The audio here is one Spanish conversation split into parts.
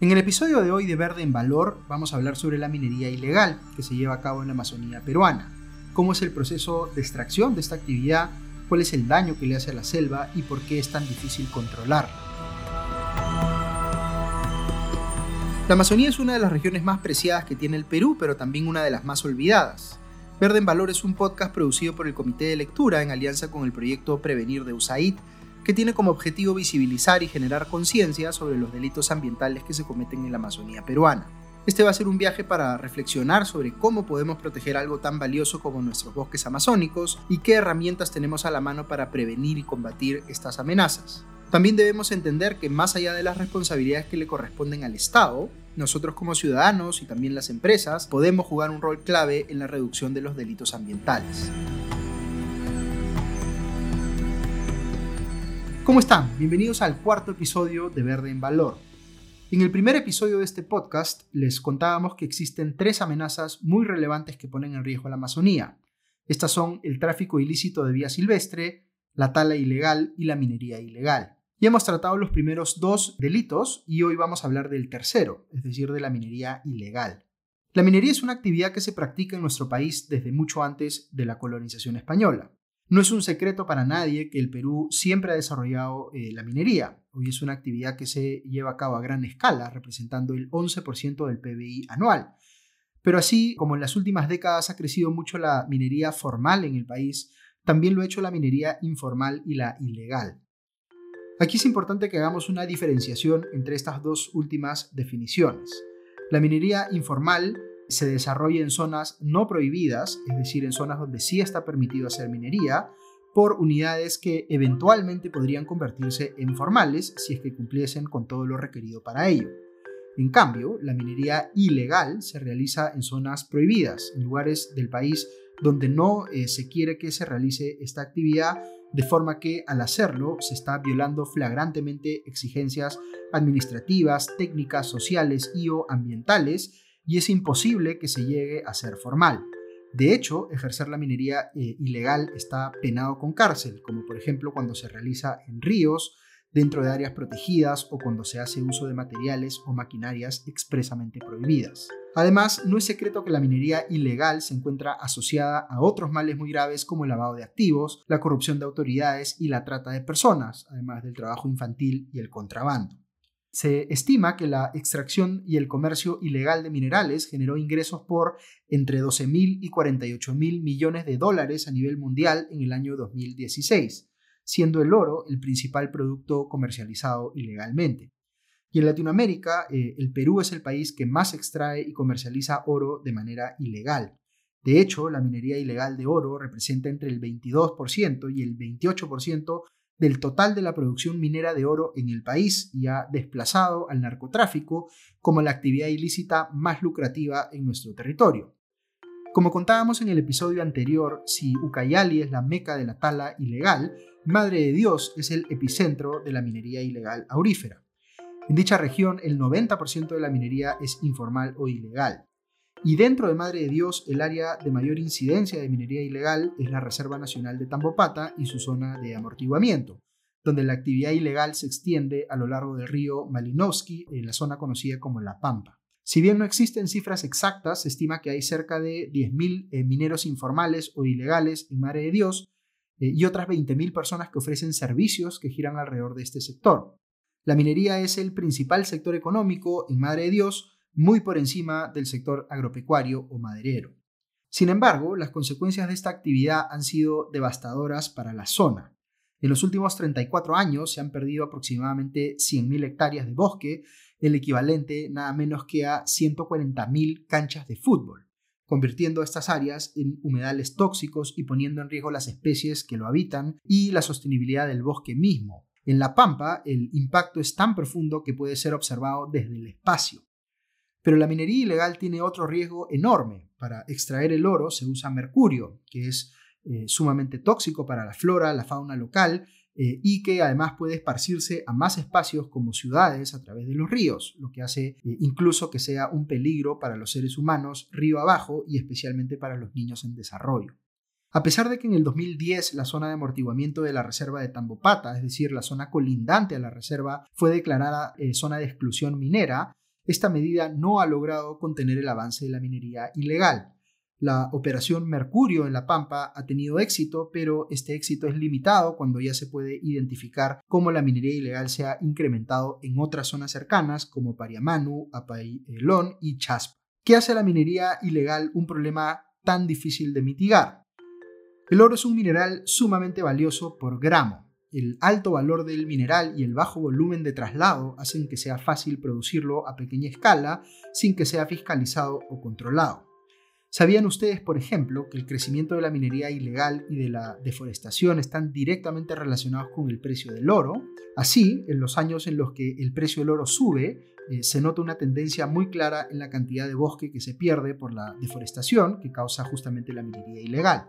En el episodio de hoy de Verde en Valor vamos a hablar sobre la minería ilegal que se lleva a cabo en la Amazonía peruana, cómo es el proceso de extracción de esta actividad, cuál es el daño que le hace a la selva y por qué es tan difícil controlarla. La Amazonía es una de las regiones más preciadas que tiene el Perú, pero también una de las más olvidadas. Verde en Valor es un podcast producido por el Comité de Lectura en alianza con el proyecto Prevenir de USAID, que tiene como objetivo visibilizar y generar conciencia sobre los delitos ambientales que se cometen en la Amazonía peruana. Este va a ser un viaje para reflexionar sobre cómo podemos proteger algo tan valioso como nuestros bosques amazónicos y qué herramientas tenemos a la mano para prevenir y combatir estas amenazas. También debemos entender que más allá de las responsabilidades que le corresponden al Estado, nosotros como ciudadanos y también las empresas podemos jugar un rol clave en la reducción de los delitos ambientales. ¿Cómo están? Bienvenidos al cuarto episodio de Verde en Valor. En el primer episodio de este podcast les contábamos que existen tres amenazas muy relevantes que ponen en riesgo la Amazonía. Estas son el tráfico ilícito de vía silvestre, la tala ilegal y la minería ilegal. Ya hemos tratado los primeros dos delitos y hoy vamos a hablar del tercero, es decir, de la minería ilegal. La minería es una actividad que se practica en nuestro país desde mucho antes de la colonización española. No es un secreto para nadie que el Perú siempre ha desarrollado eh, la minería. Hoy es una actividad que se lleva a cabo a gran escala, representando el 11% del PBI anual. Pero así como en las últimas décadas ha crecido mucho la minería formal en el país, también lo ha hecho la minería informal y la ilegal. Aquí es importante que hagamos una diferenciación entre estas dos últimas definiciones. La minería informal se desarrolla en zonas no prohibidas, es decir, en zonas donde sí está permitido hacer minería, por unidades que eventualmente podrían convertirse en formales si es que cumpliesen con todo lo requerido para ello. En cambio, la minería ilegal se realiza en zonas prohibidas, en lugares del país donde no eh, se quiere que se realice esta actividad, de forma que al hacerlo se está violando flagrantemente exigencias administrativas, técnicas, sociales y o ambientales, y es imposible que se llegue a ser formal. De hecho, ejercer la minería eh, ilegal está penado con cárcel, como por ejemplo cuando se realiza en ríos, dentro de áreas protegidas o cuando se hace uso de materiales o maquinarias expresamente prohibidas. Además, no es secreto que la minería ilegal se encuentra asociada a otros males muy graves como el lavado de activos, la corrupción de autoridades y la trata de personas, además del trabajo infantil y el contrabando. Se estima que la extracción y el comercio ilegal de minerales generó ingresos por entre 12.000 y 48.000 millones de dólares a nivel mundial en el año 2016, siendo el oro el principal producto comercializado ilegalmente. Y en Latinoamérica, eh, el Perú es el país que más extrae y comercializa oro de manera ilegal. De hecho, la minería ilegal de oro representa entre el 22% y el 28% del total de la producción minera de oro en el país y ha desplazado al narcotráfico como la actividad ilícita más lucrativa en nuestro territorio. Como contábamos en el episodio anterior, si Ucayali es la meca de la tala ilegal, Madre de Dios es el epicentro de la minería ilegal aurífera. En dicha región, el 90% de la minería es informal o ilegal. Y dentro de Madre de Dios, el área de mayor incidencia de minería ilegal es la Reserva Nacional de Tambopata y su zona de amortiguamiento, donde la actividad ilegal se extiende a lo largo del río Malinowski, en la zona conocida como La Pampa. Si bien no existen cifras exactas, se estima que hay cerca de 10.000 eh, mineros informales o ilegales en Madre de Dios eh, y otras 20.000 personas que ofrecen servicios que giran alrededor de este sector. La minería es el principal sector económico en Madre de Dios, muy por encima del sector agropecuario o maderero. Sin embargo, las consecuencias de esta actividad han sido devastadoras para la zona. En los últimos 34 años se han perdido aproximadamente 100.000 hectáreas de bosque, el equivalente nada menos que a 140.000 canchas de fútbol, convirtiendo estas áreas en humedales tóxicos y poniendo en riesgo las especies que lo habitan y la sostenibilidad del bosque mismo. En la pampa, el impacto es tan profundo que puede ser observado desde el espacio. Pero la minería ilegal tiene otro riesgo enorme. Para extraer el oro se usa mercurio, que es eh, sumamente tóxico para la flora, la fauna local eh, y que además puede esparcirse a más espacios como ciudades a través de los ríos, lo que hace eh, incluso que sea un peligro para los seres humanos río abajo y especialmente para los niños en desarrollo. A pesar de que en el 2010 la zona de amortiguamiento de la reserva de Tambopata, es decir, la zona colindante a la reserva, fue declarada zona de exclusión minera, esta medida no ha logrado contener el avance de la minería ilegal. La operación Mercurio en La Pampa ha tenido éxito, pero este éxito es limitado cuando ya se puede identificar cómo la minería ilegal se ha incrementado en otras zonas cercanas como Pariamanu, Apailón y Chaspa. ¿Qué hace la minería ilegal un problema tan difícil de mitigar? El oro es un mineral sumamente valioso por gramo. El alto valor del mineral y el bajo volumen de traslado hacen que sea fácil producirlo a pequeña escala sin que sea fiscalizado o controlado. ¿Sabían ustedes, por ejemplo, que el crecimiento de la minería ilegal y de la deforestación están directamente relacionados con el precio del oro? Así, en los años en los que el precio del oro sube, eh, se nota una tendencia muy clara en la cantidad de bosque que se pierde por la deforestación que causa justamente la minería ilegal.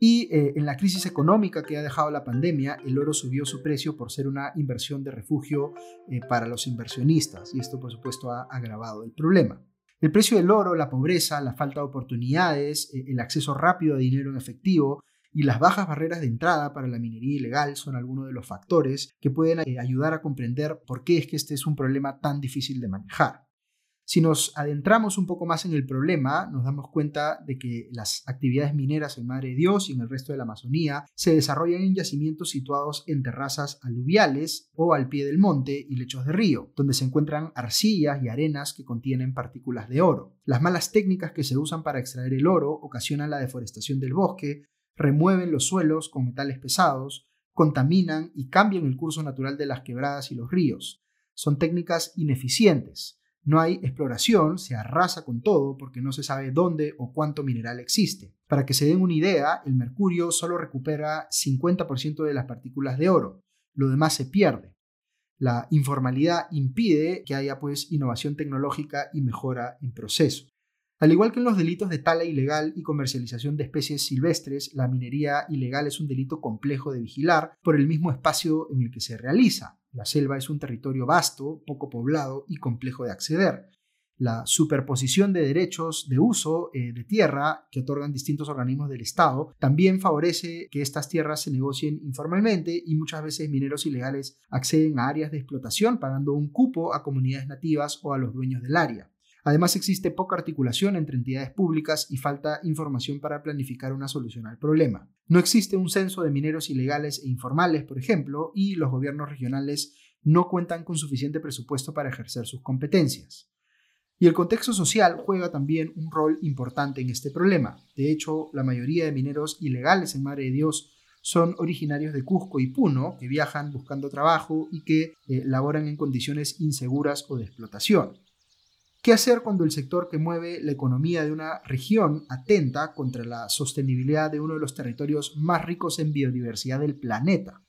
Y eh, en la crisis económica que ha dejado la pandemia, el oro subió su precio por ser una inversión de refugio eh, para los inversionistas y esto por supuesto ha agravado el problema. El precio del oro, la pobreza, la falta de oportunidades, eh, el acceso rápido a dinero en efectivo y las bajas barreras de entrada para la minería ilegal son algunos de los factores que pueden ayudar a comprender por qué es que este es un problema tan difícil de manejar. Si nos adentramos un poco más en el problema, nos damos cuenta de que las actividades mineras en Madre de Dios y en el resto de la Amazonía se desarrollan en yacimientos situados en terrazas aluviales o al pie del monte y lechos de río, donde se encuentran arcillas y arenas que contienen partículas de oro. Las malas técnicas que se usan para extraer el oro ocasionan la deforestación del bosque, remueven los suelos con metales pesados, contaminan y cambian el curso natural de las quebradas y los ríos. Son técnicas ineficientes no hay exploración, se arrasa con todo porque no se sabe dónde o cuánto mineral existe. Para que se den una idea, el mercurio solo recupera 50% de las partículas de oro, lo demás se pierde. La informalidad impide que haya pues innovación tecnológica y mejora en proceso. Al igual que en los delitos de tala ilegal y comercialización de especies silvestres, la minería ilegal es un delito complejo de vigilar por el mismo espacio en el que se realiza. La selva es un territorio vasto, poco poblado y complejo de acceder. La superposición de derechos de uso eh, de tierra que otorgan distintos organismos del Estado también favorece que estas tierras se negocien informalmente y muchas veces mineros ilegales acceden a áreas de explotación pagando un cupo a comunidades nativas o a los dueños del área. Además existe poca articulación entre entidades públicas y falta información para planificar una solución al problema. No existe un censo de mineros ilegales e informales, por ejemplo, y los gobiernos regionales no cuentan con suficiente presupuesto para ejercer sus competencias. Y el contexto social juega también un rol importante en este problema. De hecho, la mayoría de mineros ilegales en Madre de Dios son originarios de Cusco y Puno, que viajan buscando trabajo y que eh, laboran en condiciones inseguras o de explotación. ¿Qué hacer cuando el sector que mueve la economía de una región atenta contra la sostenibilidad de uno de los territorios más ricos en biodiversidad del planeta?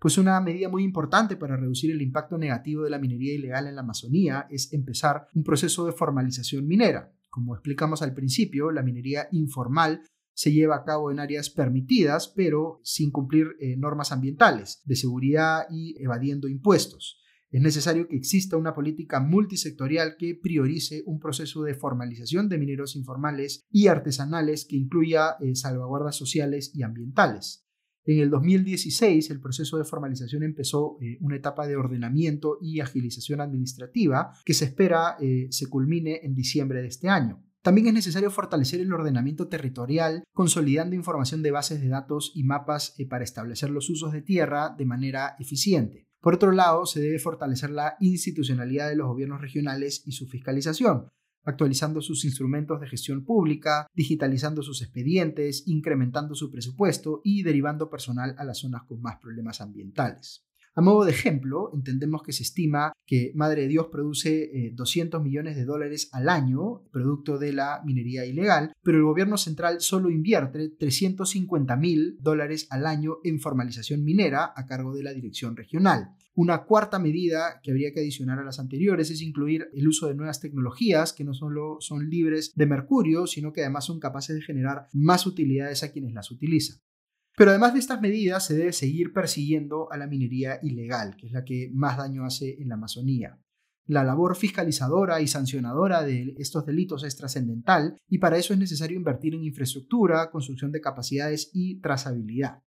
Pues una medida muy importante para reducir el impacto negativo de la minería ilegal en la Amazonía es empezar un proceso de formalización minera. Como explicamos al principio, la minería informal se lleva a cabo en áreas permitidas, pero sin cumplir eh, normas ambientales, de seguridad y evadiendo impuestos. Es necesario que exista una política multisectorial que priorice un proceso de formalización de mineros informales y artesanales que incluya eh, salvaguardas sociales y ambientales. En el 2016, el proceso de formalización empezó eh, una etapa de ordenamiento y agilización administrativa que se espera eh, se culmine en diciembre de este año. También es necesario fortalecer el ordenamiento territorial, consolidando información de bases de datos y mapas para establecer los usos de tierra de manera eficiente. Por otro lado, se debe fortalecer la institucionalidad de los gobiernos regionales y su fiscalización, actualizando sus instrumentos de gestión pública, digitalizando sus expedientes, incrementando su presupuesto y derivando personal a las zonas con más problemas ambientales. A modo de ejemplo, entendemos que se estima que Madre de Dios produce 200 eh, millones de dólares al año, producto de la minería ilegal, pero el gobierno central solo invierte 350 mil dólares al año en formalización minera a cargo de la dirección regional. Una cuarta medida que habría que adicionar a las anteriores es incluir el uso de nuevas tecnologías que no solo son libres de mercurio, sino que además son capaces de generar más utilidades a quienes las utilizan. Pero además de estas medidas, se debe seguir persiguiendo a la minería ilegal, que es la que más daño hace en la Amazonía. La labor fiscalizadora y sancionadora de estos delitos es trascendental y para eso es necesario invertir en infraestructura, construcción de capacidades y trazabilidad.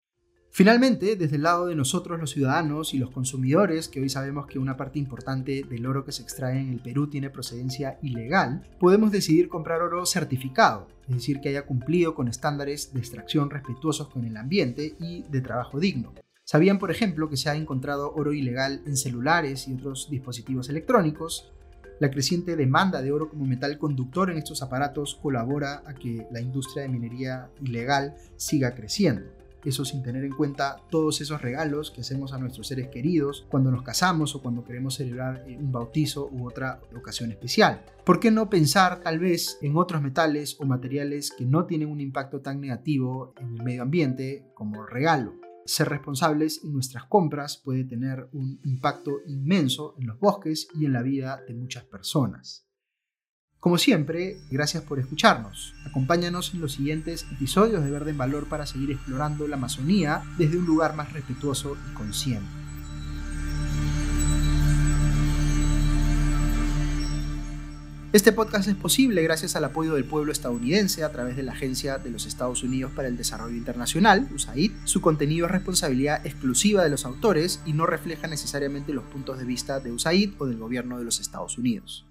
Finalmente, desde el lado de nosotros los ciudadanos y los consumidores, que hoy sabemos que una parte importante del oro que se extrae en el Perú tiene procedencia ilegal, podemos decidir comprar oro certificado, es decir, que haya cumplido con estándares de extracción respetuosos con el ambiente y de trabajo digno. ¿Sabían, por ejemplo, que se ha encontrado oro ilegal en celulares y otros dispositivos electrónicos? La creciente demanda de oro como metal conductor en estos aparatos colabora a que la industria de minería ilegal siga creciendo eso sin tener en cuenta todos esos regalos que hacemos a nuestros seres queridos cuando nos casamos o cuando queremos celebrar eh, un bautizo u otra ocasión especial. ¿Por qué no pensar tal vez en otros metales o materiales que no tienen un impacto tan negativo en el medio ambiente como regalo? Ser responsables en nuestras compras puede tener un impacto inmenso en los bosques y en la vida de muchas personas. Como siempre, gracias por escucharnos. Acompáñanos en los siguientes episodios de Verde en Valor para seguir explorando la Amazonía desde un lugar más respetuoso y consciente. Este podcast es posible gracias al apoyo del pueblo estadounidense a través de la Agencia de los Estados Unidos para el Desarrollo Internacional, USAID. Su contenido es responsabilidad exclusiva de los autores y no refleja necesariamente los puntos de vista de USAID o del gobierno de los Estados Unidos.